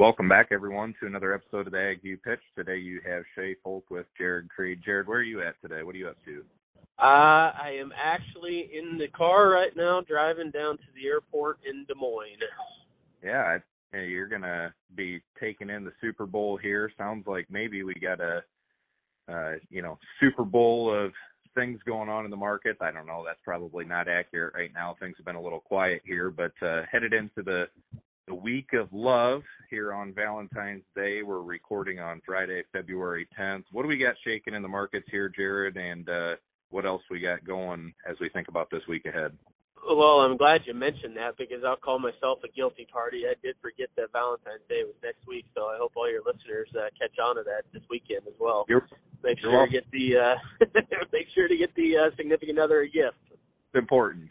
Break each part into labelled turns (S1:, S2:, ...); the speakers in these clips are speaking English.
S1: Welcome back, everyone, to another episode of the AgView Pitch. Today you have Shay Foulk with Jarod Creed. Jarod, where are you at today? What are you up to?
S2: Uh, I am actually in the car right now, driving down to the airport in Des Moines.
S1: Yeah, you're gonna be taking in the Super Bowl here. Sounds like maybe we got a, uh, you know, Super Bowl of things going on in the market. I don't know. That's probably not accurate right now. Things have been a little quiet here, but uh, headed into the the week of love here on Valentine's Day. We're recording on Friday, February 10th. What do we got shaking in the markets here, Jarod? And uh, what else we got going as we think about this week ahead?
S2: Well, I'm glad you mentioned that because I'll call myself a guilty party. I did forget that Valentine's Day was next week, so I hope all your listeners uh, catch on to that this weekend as well.
S1: You're,
S2: make sure to get the uh, make sure to get the uh, significant other a gift.
S1: It's important.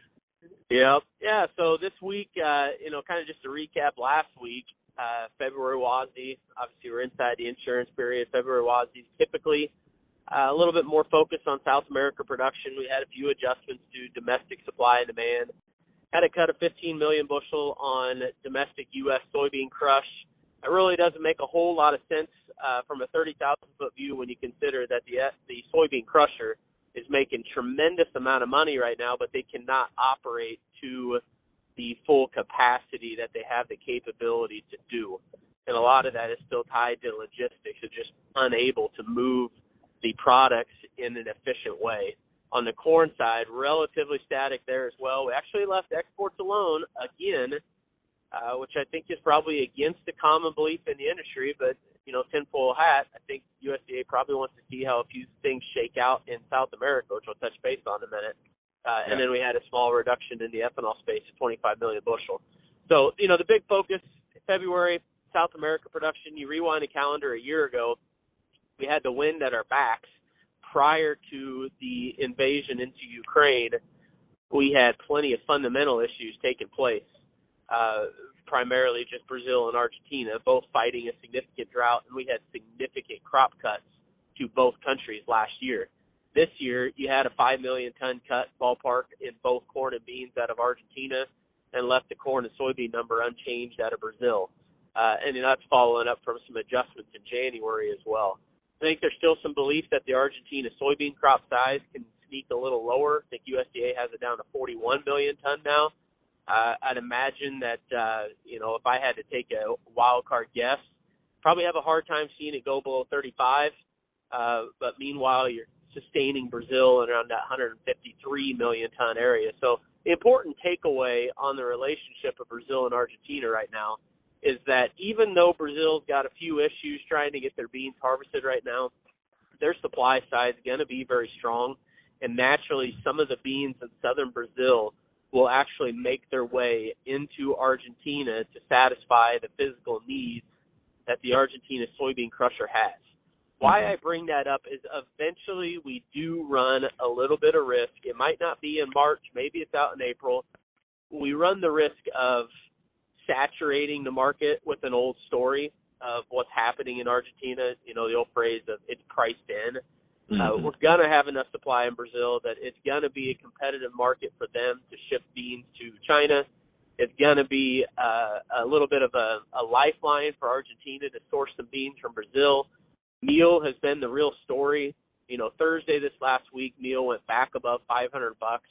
S2: Yep. Yeah. So this week, uh, you know, kind of just to recap last week, uh, February WASDE, obviously we're inside the insurance period. February WASDE typically uh, a little bit more focused on South America production. We had a few adjustments to domestic supply and demand. Had a cut of 15 million bushel on domestic U.S. soybean crush. It really doesn't make a whole lot of sense uh, from a 30,000 foot view when you consider that the the soybean crusher is making tremendous amount of money right now, but they cannot operate to the full capacity that they have the capability to do. And a lot of that is still tied to logistics. They're just unable to move the products in an efficient way. On the corn side, relatively static there as well. We actually left exports alone again, uh, which I think is probably against the common belief in the industry, but you know, tinfoil hat, I think USDA probably wants to see how a few things shake out in South America, which we'll touch base on in a minute. Uh, yeah. And then we had a small reduction in the ethanol space of 25 million bushel. So, you know, the big focus February, South America production. You rewind the calendar a year ago, we had the wind at our backs prior to the invasion into Ukraine. We had plenty of fundamental issues taking place. Uh, primarily just Brazil and Argentina, both fighting a significant drought, and we had significant crop cuts to both countries last year. This year, you had a 5 million ton cut ballpark in both corn and beans out of Argentina and left the corn and soybean number unchanged out of Brazil. Uh, and that's following up from some adjustments in January as well. I think there's still some belief that the Argentina soybean crop size can sneak a little lower. I think USDA has it down to 41 million ton now. Uh, I'd imagine that uh, you know if I had to take a wild card guess, probably have a hard time seeing it go below 35. Uh, but meanwhile, you're sustaining Brazil in around that 153 million ton area. So important takeaway on the relationship of Brazil and Argentina right now is that even though Brazil's got a few issues trying to get their beans harvested right now, their supply side is going to be very strong. And naturally, some of the beans in southern Brazil will actually make their way into Argentina to satisfy the physical needs that the Argentina soybean crusher has. Why mm-hmm. I bring that up is eventually we do run a little bit of risk. It might not be in March, maybe it's out in April. We run the risk of saturating the market with an old story of what's happening in Argentina. You know, the old phrase of it's priced in. Uh, mm-hmm. Uh, we're going to have enough supply in Brazil that it's going to be a competitive market for them to ship beans to China. It's going to be uh, a little bit of a, a lifeline for Argentina to source some beans from Brazil. Meal has been the real story. You know, Thursday this last week, meal went back above 500 bucks.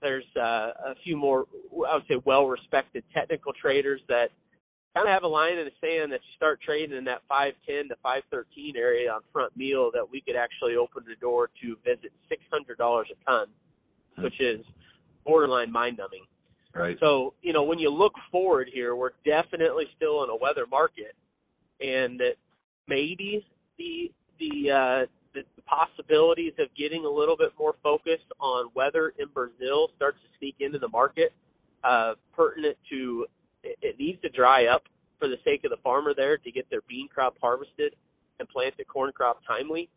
S2: There's uh, a few more, I would say, well-respected technical traders that kind of have a line in the sand that you start trading in that 510 to 513 area on front meal that we could actually open the door to visit $600 a ton, which is borderline mind numbing.
S1: Right.
S2: So, you know, when you look forward here, we're definitely still in a weather market and that maybe the, the, uh, the, the possibilities of getting a little bit more focused on weather in Brazil starts to sneak into the market, uh, pertinent to it, it needs to dry up for the sake of the farmer there to get their bean crop harvested and plant the corn crop timely.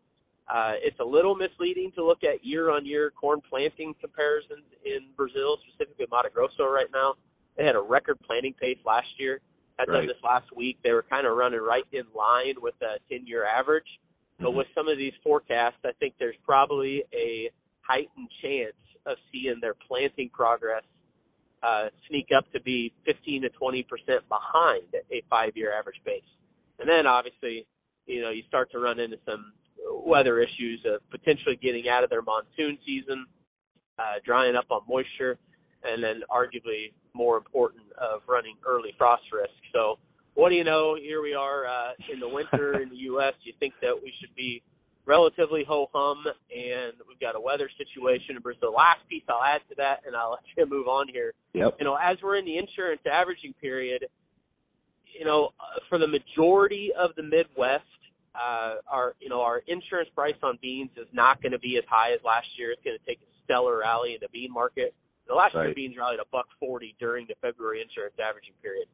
S2: Uh, it's a little misleading to look at year-on-year corn planting comparisons in Brazil, specifically Mato Grosso right now. They had a record planting pace last year. As right. of this last week, they were kind of running right in line with a 10-year average. But mm-hmm. with some of these forecasts, I think there's probably a heightened chance of seeing their planting progress uh, sneak up to be 15 to 20 percent behind a five-year average base. And then obviously, you know, you start to run into some weather issues of potentially getting out of their monsoon season, uh, drying up on moisture, and then arguably more important of running early frost risk. So what do you know? Here we are uh, in the winter in the U.S. You think that we should be relatively ho hum, and we've got a weather situation in the Last piece I'll add to that, and I'll let you move on here.
S1: Yep.
S2: You know, as we're in the insurance averaging period, you know, for the majority of the Midwest, uh, our you know our insurance price on beans is not going to be as high as last year. It's going to take a stellar rally in the bean market. The last
S1: right.
S2: year beans rallied a buck forty during the February insurance averaging period.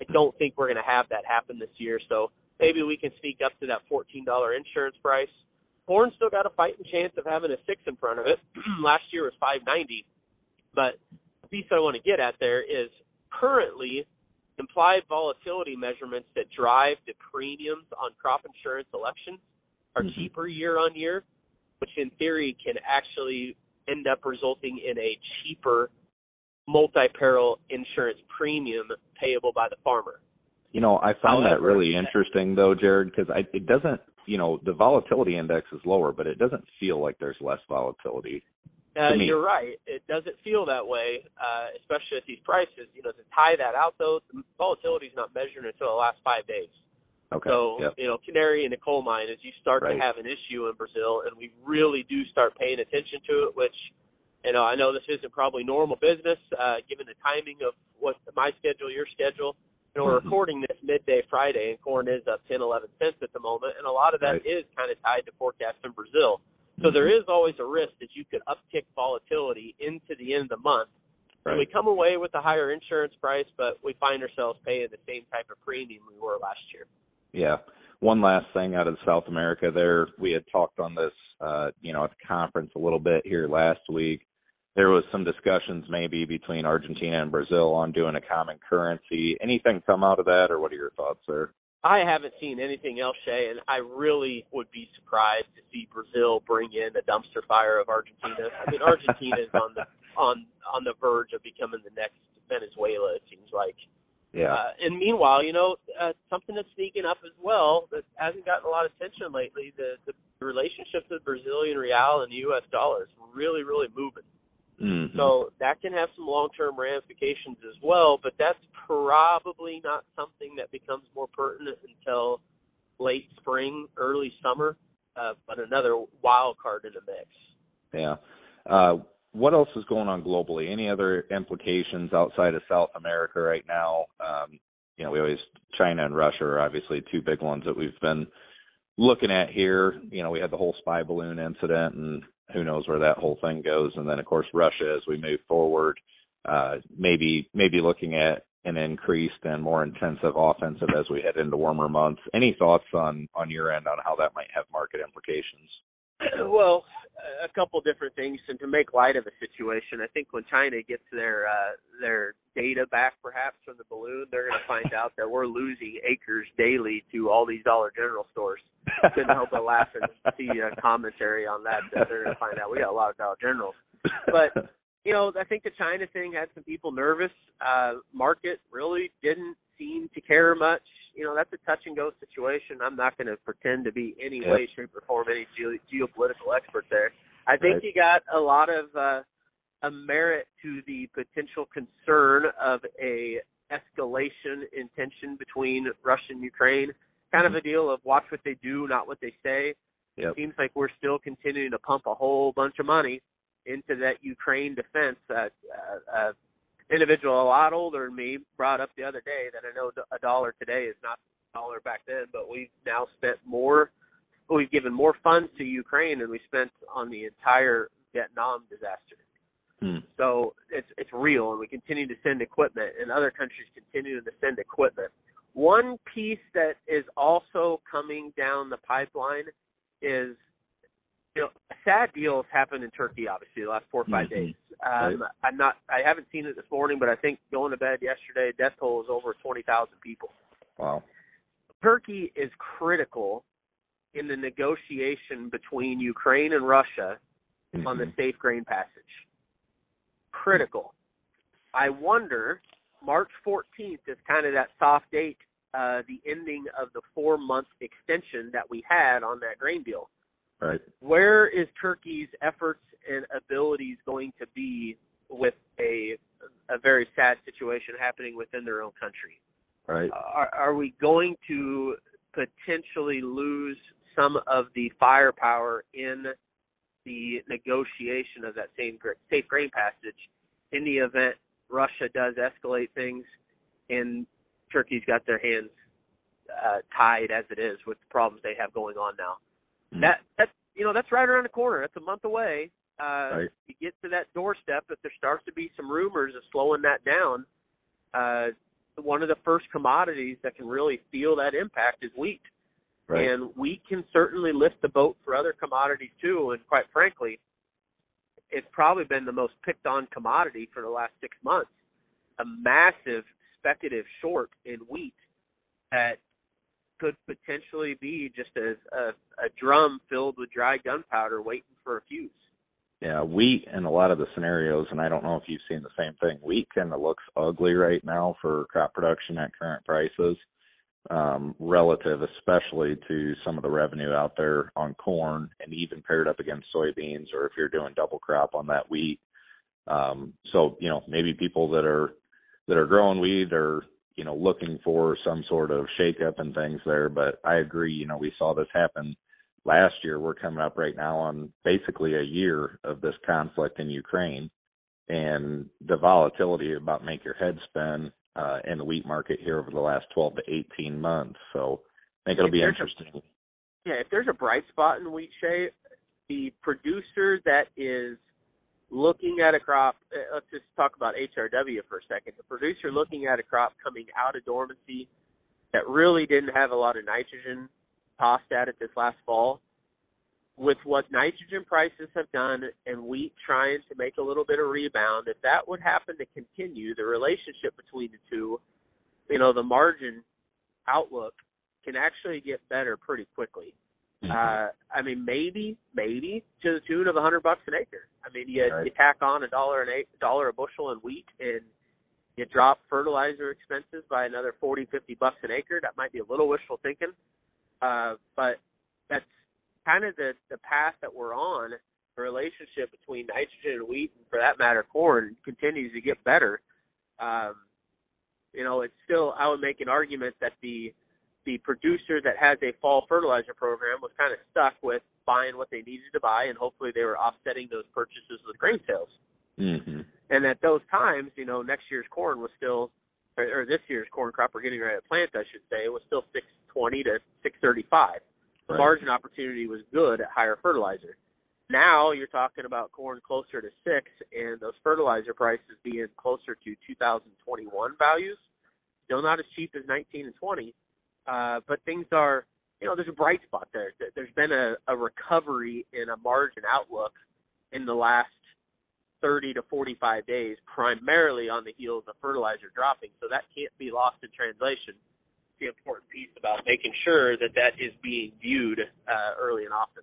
S2: I don't think we're going to have that happen this year. So maybe we can sneak up to that fourteen dollar insurance price. Corn still got a fighting chance of having a six in front of it. last year was five ninety, but the piece I want to get at there is currently implied volatility measurements that drive the premiums on crop insurance elections are
S1: Mhm.
S2: cheaper year on year, which in theory can actually end up resulting in a cheaper multi-peril insurance premium payable by the farmer.
S1: You know, I found that really interesting though, Jarod, because it doesn't, you know, the volatility index is lower, but it doesn't feel like there's less volatility.
S2: Uh, you're right. It doesn't feel that way, uh, especially at these prices. You know, to tie that out though, the volatility is not measured until the last five days.
S1: Okay.
S2: So,
S1: yep.
S2: you know, canary in the coal mine as you start
S1: Right.
S2: to have an issue in Brazil and we really do start paying attention to it, which, you know, I know this isn't probably normal business, uh, given the timing of what my schedule, your schedule. Know, we're
S1: Mhm.
S2: recording this midday Friday and corn is up 10, 11 cents at the moment. And a lot of that
S1: Right.
S2: is kind of tied to forecasts in Brazil. So there
S1: Mhm.
S2: is always a risk that you could uptick volatility into the end of the month. And we come away with a higher insurance price, but we find ourselves paying the same type of premium we were last year.
S1: Yeah. One last thing out of South America there, we had talked on this uh, you know, at the conference a little bit here last week. There was some discussions maybe between Argentina and Brazil on doing a common currency. Anything come out of that or what are your thoughts there?
S2: I haven't seen anything else, Shay, and I really would be surprised to see Brazil bring in a dumpster fire of Argentina. I mean, Argentina is on the on on the verge of becoming the next Venezuela. It seems like.
S1: Yeah.
S2: Uh, and meanwhile, you know, uh, something that's sneaking up as well that hasn't gotten a lot of attention lately. The the relationships with Brazilian real and the U.S. dollar is really really moving.
S1: Mhm.
S2: So that can have some long-term ramifications as well, but that's probably not something that becomes more pertinent until late spring, early summer. Uh, but another wild card in the mix.
S1: Yeah. Uh, what else is going on globally? Any other implications outside of South America right now? Um, you know, we always China and Russia are obviously two big ones that we've been looking at here. You know, we had the whole spy balloon incident, and who knows where that whole thing goes. And then, of course, Russia as we move forward, uh, maybe maybe looking at an increased and more intensive offensive as we head into warmer months. Any thoughts on on your end on how that might have market implications?
S2: Well, a couple different things, and to make light of the situation, I think when China gets their uh, their data back, perhaps from the balloon, they're going to find out that we're losing acres daily to all these Dollar General stores. Couldn't help but laugh and see a commentary on that. That they're going to find out we got a lot of Dollar Generals. But you know, I think the China thing had some people nervous. Uh, market really didn't seem to care much. You know, that's a touch and go situation. I'm not going to pretend to be any
S1: Yep.
S2: way, shape, or form any ge- geopolitical expert there. I think
S1: Right.
S2: you got a lot of uh, a merit to the potential concern of a escalation in tension between Russia and Ukraine. Kind of a deal of watch what they do, not what they say
S1: Yep.
S2: seems like we're still continuing to pump a whole bunch of money into that Ukraine defense. Uh, uh, uh, individual a lot older than me brought up the other day that I know a dollar today is not a dollar back then, but we've now spent more, we've given more funds to Ukraine than we spent on the entire Vietnam disaster.
S1: Hmm.
S2: So it's it's real, and we continue to send equipment, and other countries continue to send equipment. One piece that is also coming down the pipeline is, you know, sad deals happened in Turkey. Obviously, the last four or 5
S1: Mhm.
S2: days. Um, I'm not, I haven't seen it this morning, but I think going to bed yesterday, death toll was over twenty thousand people.
S1: Wow.
S2: Turkey is critical in the negotiation between Ukraine and Russia on the
S1: Mhm.
S2: safe grain passage. Critical. I wonder, March 14th is kind of that soft date, uh, the ending of the four month extension that we had on that grain deal.
S1: Right.
S2: Where is Turkey's efforts and abilities going to be with a a very sad situation happening within their own country?
S1: Right.
S2: Are, are we going to potentially lose some of the firepower in the negotiation of that same safe grain passage in the event Russia does escalate things and Turkey's got their hands uh, tied as it is with the problems they have going on now. Mm. That that's you know that's right around the corner. That's a month away. Uh,
S1: right.
S2: You get to that doorstep. If there starts to be some rumors of slowing that down, uh, one of the first commodities that can really feel that impact is wheat.
S1: Right.
S2: And wheat can certainly lift the boat for other commodities too. And quite frankly, it's probably been the most picked on commodity for the last six months. A massive speculative short in wheat that could potentially be just a, a, a drum filled with dry gunpowder waiting for a fuse.
S1: Yeah, wheat in a lot of the scenarios, and I don't know if you've seen the same thing. Wheat kind of looks ugly right now for crop production at current prices, um, relative especially to some of the revenue out there on corn, and even paired up against soybeans, or if you're doing double crop on that wheat. Um, so you know maybe people that are that are growing wheat are you know looking for some sort of shakeup and things there. But I agree. You know we saw this happen last year. We're coming up right now on basically a year of this conflict in Ukraine and the volatility about make your head spin uh, in the wheat market here over the last 12 to 18 months. So I think it'll
S2: if
S1: be interesting.
S2: A, yeah, if there's a bright spot in wheat shape, the producer that is looking at a crop, uh, let's just talk about HRW for a second. The producer looking at a crop coming out of dormancy that really didn't have a lot of nitrogen tossed at it this last fall. With what nitrogen prices have done and wheat trying to make a little bit of rebound, if that would happen to continue, the relationship between the two, you know, the margin outlook can actually get better pretty quickly. Mm-hmm. Uh, I mean, maybe, maybe to the tune of a hundred bucks an acre. I mean, you, right. you tack on a dollar an a dollar a bushel in wheat, and you drop fertilizer expenses by another forty, fifty bucks an acre. That might be a little wishful thinking, uh, but that's kind of the the path that we're on. The relationship between nitrogen and wheat, and for that matter, corn, continues to get better. Um, you know, it's still. I would make an argument that the the producer that has a fall fertilizer program was kind of stuck with buying what they needed to buy, and hopefully they were offsetting those purchases with grain sales.
S1: Mm-hmm.
S2: And at those times, you know, next year's corn was still, or, or this year's corn crop we're getting ready to plant, I should say, was still 620 to 635. The right. margin opportunity was good at higher fertilizer. Now you're talking about corn closer to six, and those fertilizer prices being closer to 2021 values. Still not as cheap as 19 and 20, uh, but things are, you know, there's a bright spot there. There's been a, a recovery in a margin outlook in the last 30 to 45 days, primarily on the heels of fertilizer dropping. So that can't be lost in translation the important piece about making sure that that is being viewed uh, early and often.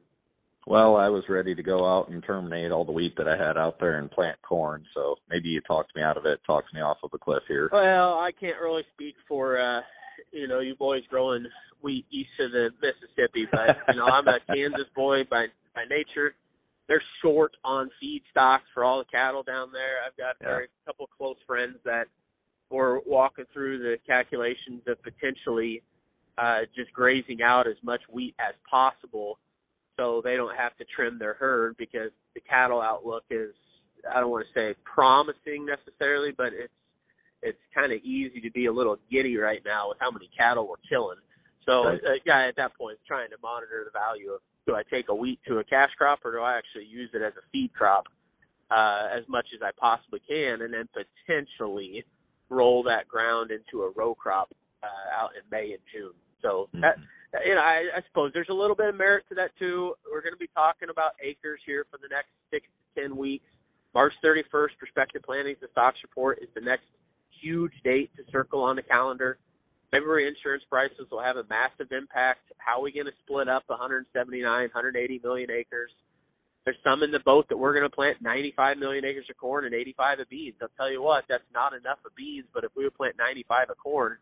S1: Well, I was ready to go out and terminate all the wheat that I had out there and plant corn. So maybe you talked me out of it, talks me off of a cliff here.
S2: Well, I can't really speak for uh, you know you boys growing wheat east of the Mississippi, but you know I'm a Kansas boy by by nature. They're short on feed stocks for all the cattle down there. I've got yeah. a couple of close friends that or walking through the calculations of potentially uh, just grazing out as much wheat as possible so they don't have to trim their herd because the cattle outlook is I don't want to say promising necessarily, but it's it's kind of easy to be a little giddy right now with how many cattle we're killing. So right. a guy at that point is trying to monitor the value of do I take a wheat to a cash crop or do I actually use it as a feed crop uh, as much as I possibly can, and then potentially roll that ground into a row crop uh, out in May and June. So mm-hmm. that you know, I, I suppose there's a little bit of merit to that too. We're going to be talking about acres here for the next six to ten weeks. March 31st, prospective planning, the stocks report is the next huge date to circle on the calendar. February insurance prices will have a massive impact. How are we going to split up 179, 180 million acres? There's some in the boat that we're going to plant 95 million acres of corn and 85 of beans. I'll tell you what, that's not enough of beans, but if we would plant 95 of corn,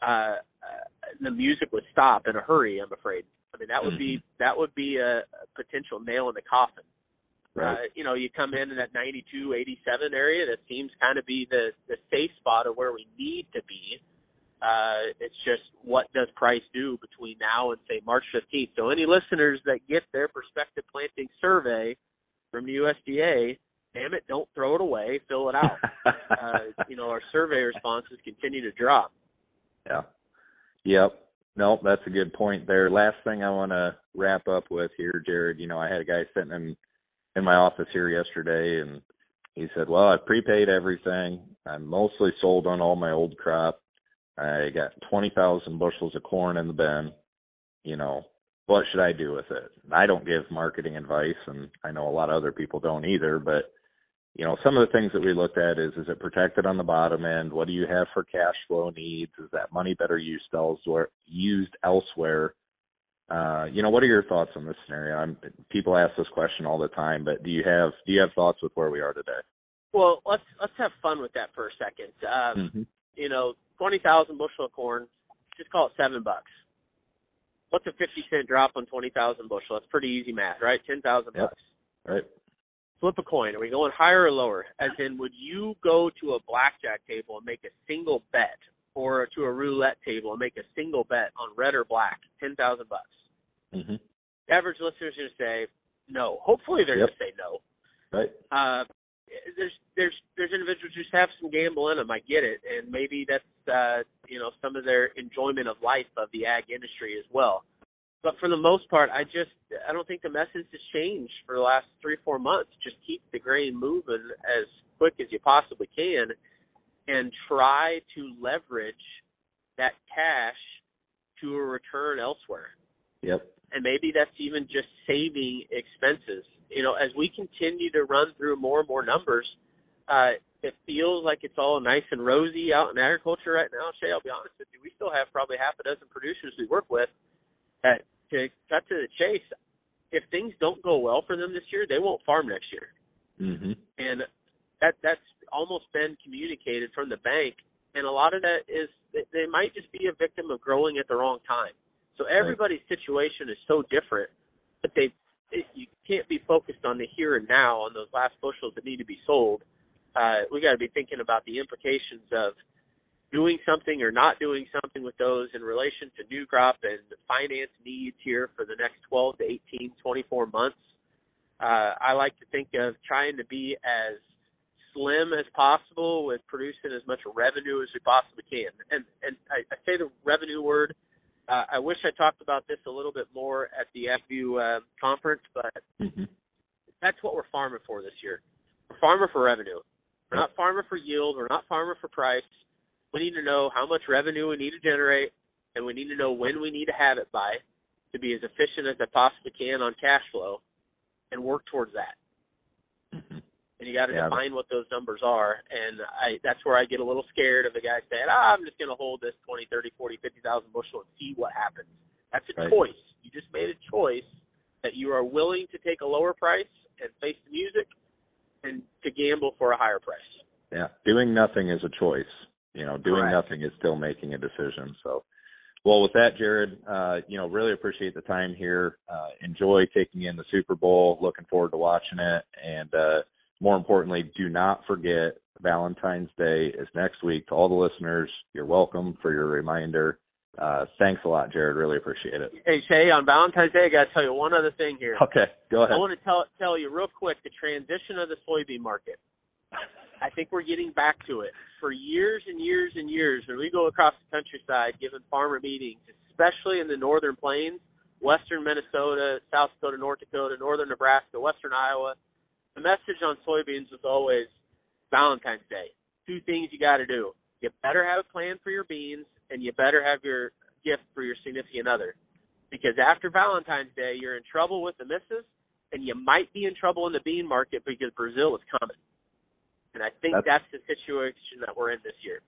S2: uh, uh, the music would stop in a hurry. I'm afraid. I mean, that would be
S1: Mm-hmm.
S2: that would be a, a potential nail in the coffin.
S1: Right.
S2: Uh, you know, you come in in that 92, 87 area. That seems kind of be the the safe spot of where we need to be. Uh, it's just what does price do between now and say March 15th. So any listeners that get their prospective planting survey from the USDA, damn it, don't throw it away, fill it out. uh, you know, our survey responses continue to drop.
S1: Yeah. Yep. Nope, that's a good point there. Last thing I want to wrap up with here, Jarod. You know, I had a guy sitting in in my office here yesterday, and he said, "Well, I prepaid everything. I'm mostly sold on all my old crop. I got twenty thousand bushels of corn in the bin. You know, what should I do with it?" I don't give marketing advice, and I know a lot of other people don't either, but you know, some of the things that we looked at is, is it protected on the bottom end? What do you have for cash flow needs? Is that money better used elsewhere? Used elsewhere? Uh, you know, what are your thoughts on this scenario? I'm, people ask this question all the time, but do you have do you have thoughts with where we are today?
S2: Well, let's let's have fun with that for a second. Um,
S1: Mm-hmm.
S2: You know, twenty thousand bushel of corn, just call it seven bucks. What's a fifty cent drop on twenty thousand bushel? That's pretty easy math, right? Ten thousand
S1: Yep.
S2: bucks.
S1: Right.
S2: Flip a coin. Are we going higher or lower? As in, would you go to a blackjack table and make a single bet, or to a roulette table and make a single bet on red or black? Ten thousand bucks.
S1: Mm-hmm.
S2: Average listener's going to say no. Hopefully, they're
S1: Yep.
S2: going to say no.
S1: Right.
S2: uh there's there's there's individuals who just have some gamble in them. I get it, and maybe that's uh, you know some of their enjoyment of life of the ag industry as well. But for the most part, I just I don't think the message has changed for the last three four months. Just keep the grain moving as quick as you possibly can, and try to leverage that cash to a return elsewhere
S1: Yep.
S2: And maybe that's even just saving expenses. You know, as we continue to run through more and more numbers, uh, it feels like it's all nice and rosy out in agriculture right now. Shay, I'll be honest with you, we still have probably half a dozen producers we work with that to cut to the chase. If things don't go well for them this year, they won't farm next year,
S1: Mm-hmm.
S2: and that that's almost been communicated from the bank. And a lot of that is they- they might just be a victim of growing at the wrong time. So everybody's situation is so different that they it, you can't be focused on the here and now on those last bushels that need to be sold. Uh, we got to be thinking about the implications of doing something or not doing something with those in relation to new crop and finance needs here for the next 12 to 18, 24 months. Uh, I like to think of trying to be as slim as possible with producing as much revenue as we possibly can. And and I, I say the revenue word. Uh, I wish I talked about this a little bit more at the FU uh, conference, but
S1: Mm-hmm.
S2: that's what we're farming for this year. We're farming for revenue. We're not farming for yield. We're not farming for price. We need to know how much revenue we need to generate, and we need to know when we need to have it by to be as efficient as I possibly can on cash flow, and work towards that.
S1: Mm-hmm.
S2: And you got to
S1: Yeah.
S2: define what those numbers are. And I that's where I get a little scared of the guy saying, ah, "I'm just going to hold this 20, 30, 40, 50,000 bushel and see what happens." That's a
S1: Right.
S2: choice. You just made a choice that you are willing to take a lower price and face the music, and to gamble for a higher price.
S1: Yeah, doing nothing is a choice. You know, doing
S2: Correct.
S1: nothing is still making a decision. So, well, with that, Jarod, uh, you know, really appreciate the time here. Uh, enjoy taking in the Super Bowl. Looking forward to watching it. And uh, more importantly, do not forget Valentine's Day is next week. To all the listeners, you're welcome for your reminder. Uh, thanks a lot, Jarod. Really appreciate it.
S2: Hey Shay, on Valentine's Day, I got to tell you one other thing here.
S1: Okay, go ahead.
S2: I want to tell tell you real quick the transition of the soybean market. I think we're getting back to it. For years and years and years, when we go across the countryside giving farmer meetings, especially in the northern plains, western Minnesota, South Dakota, North Dakota, northern Nebraska, western Iowa, the message on soybeans was always Valentine's Day. Two things you got to do. You better have a plan for your beans, and you better have your gift for your significant other. Because after Valentine's Day, you're in trouble with the missus, and you might be in trouble in the bean market because Brazil is coming. And I think
S1: That's-
S2: that's, the situation that we're in this year.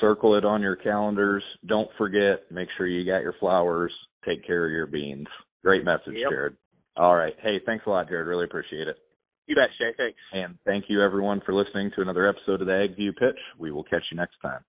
S1: Circle it on your calendars. Don't forget. Make sure you got your flowers. Take care of your beans. Great message,
S2: Yep.
S1: Jarod. All right. Hey, thanks a lot, Jarod. Really appreciate it.
S2: You bet, Shay. Thanks.
S1: And thank you everyone for listening to another episode of the AgView Pitch. We will catch you next time.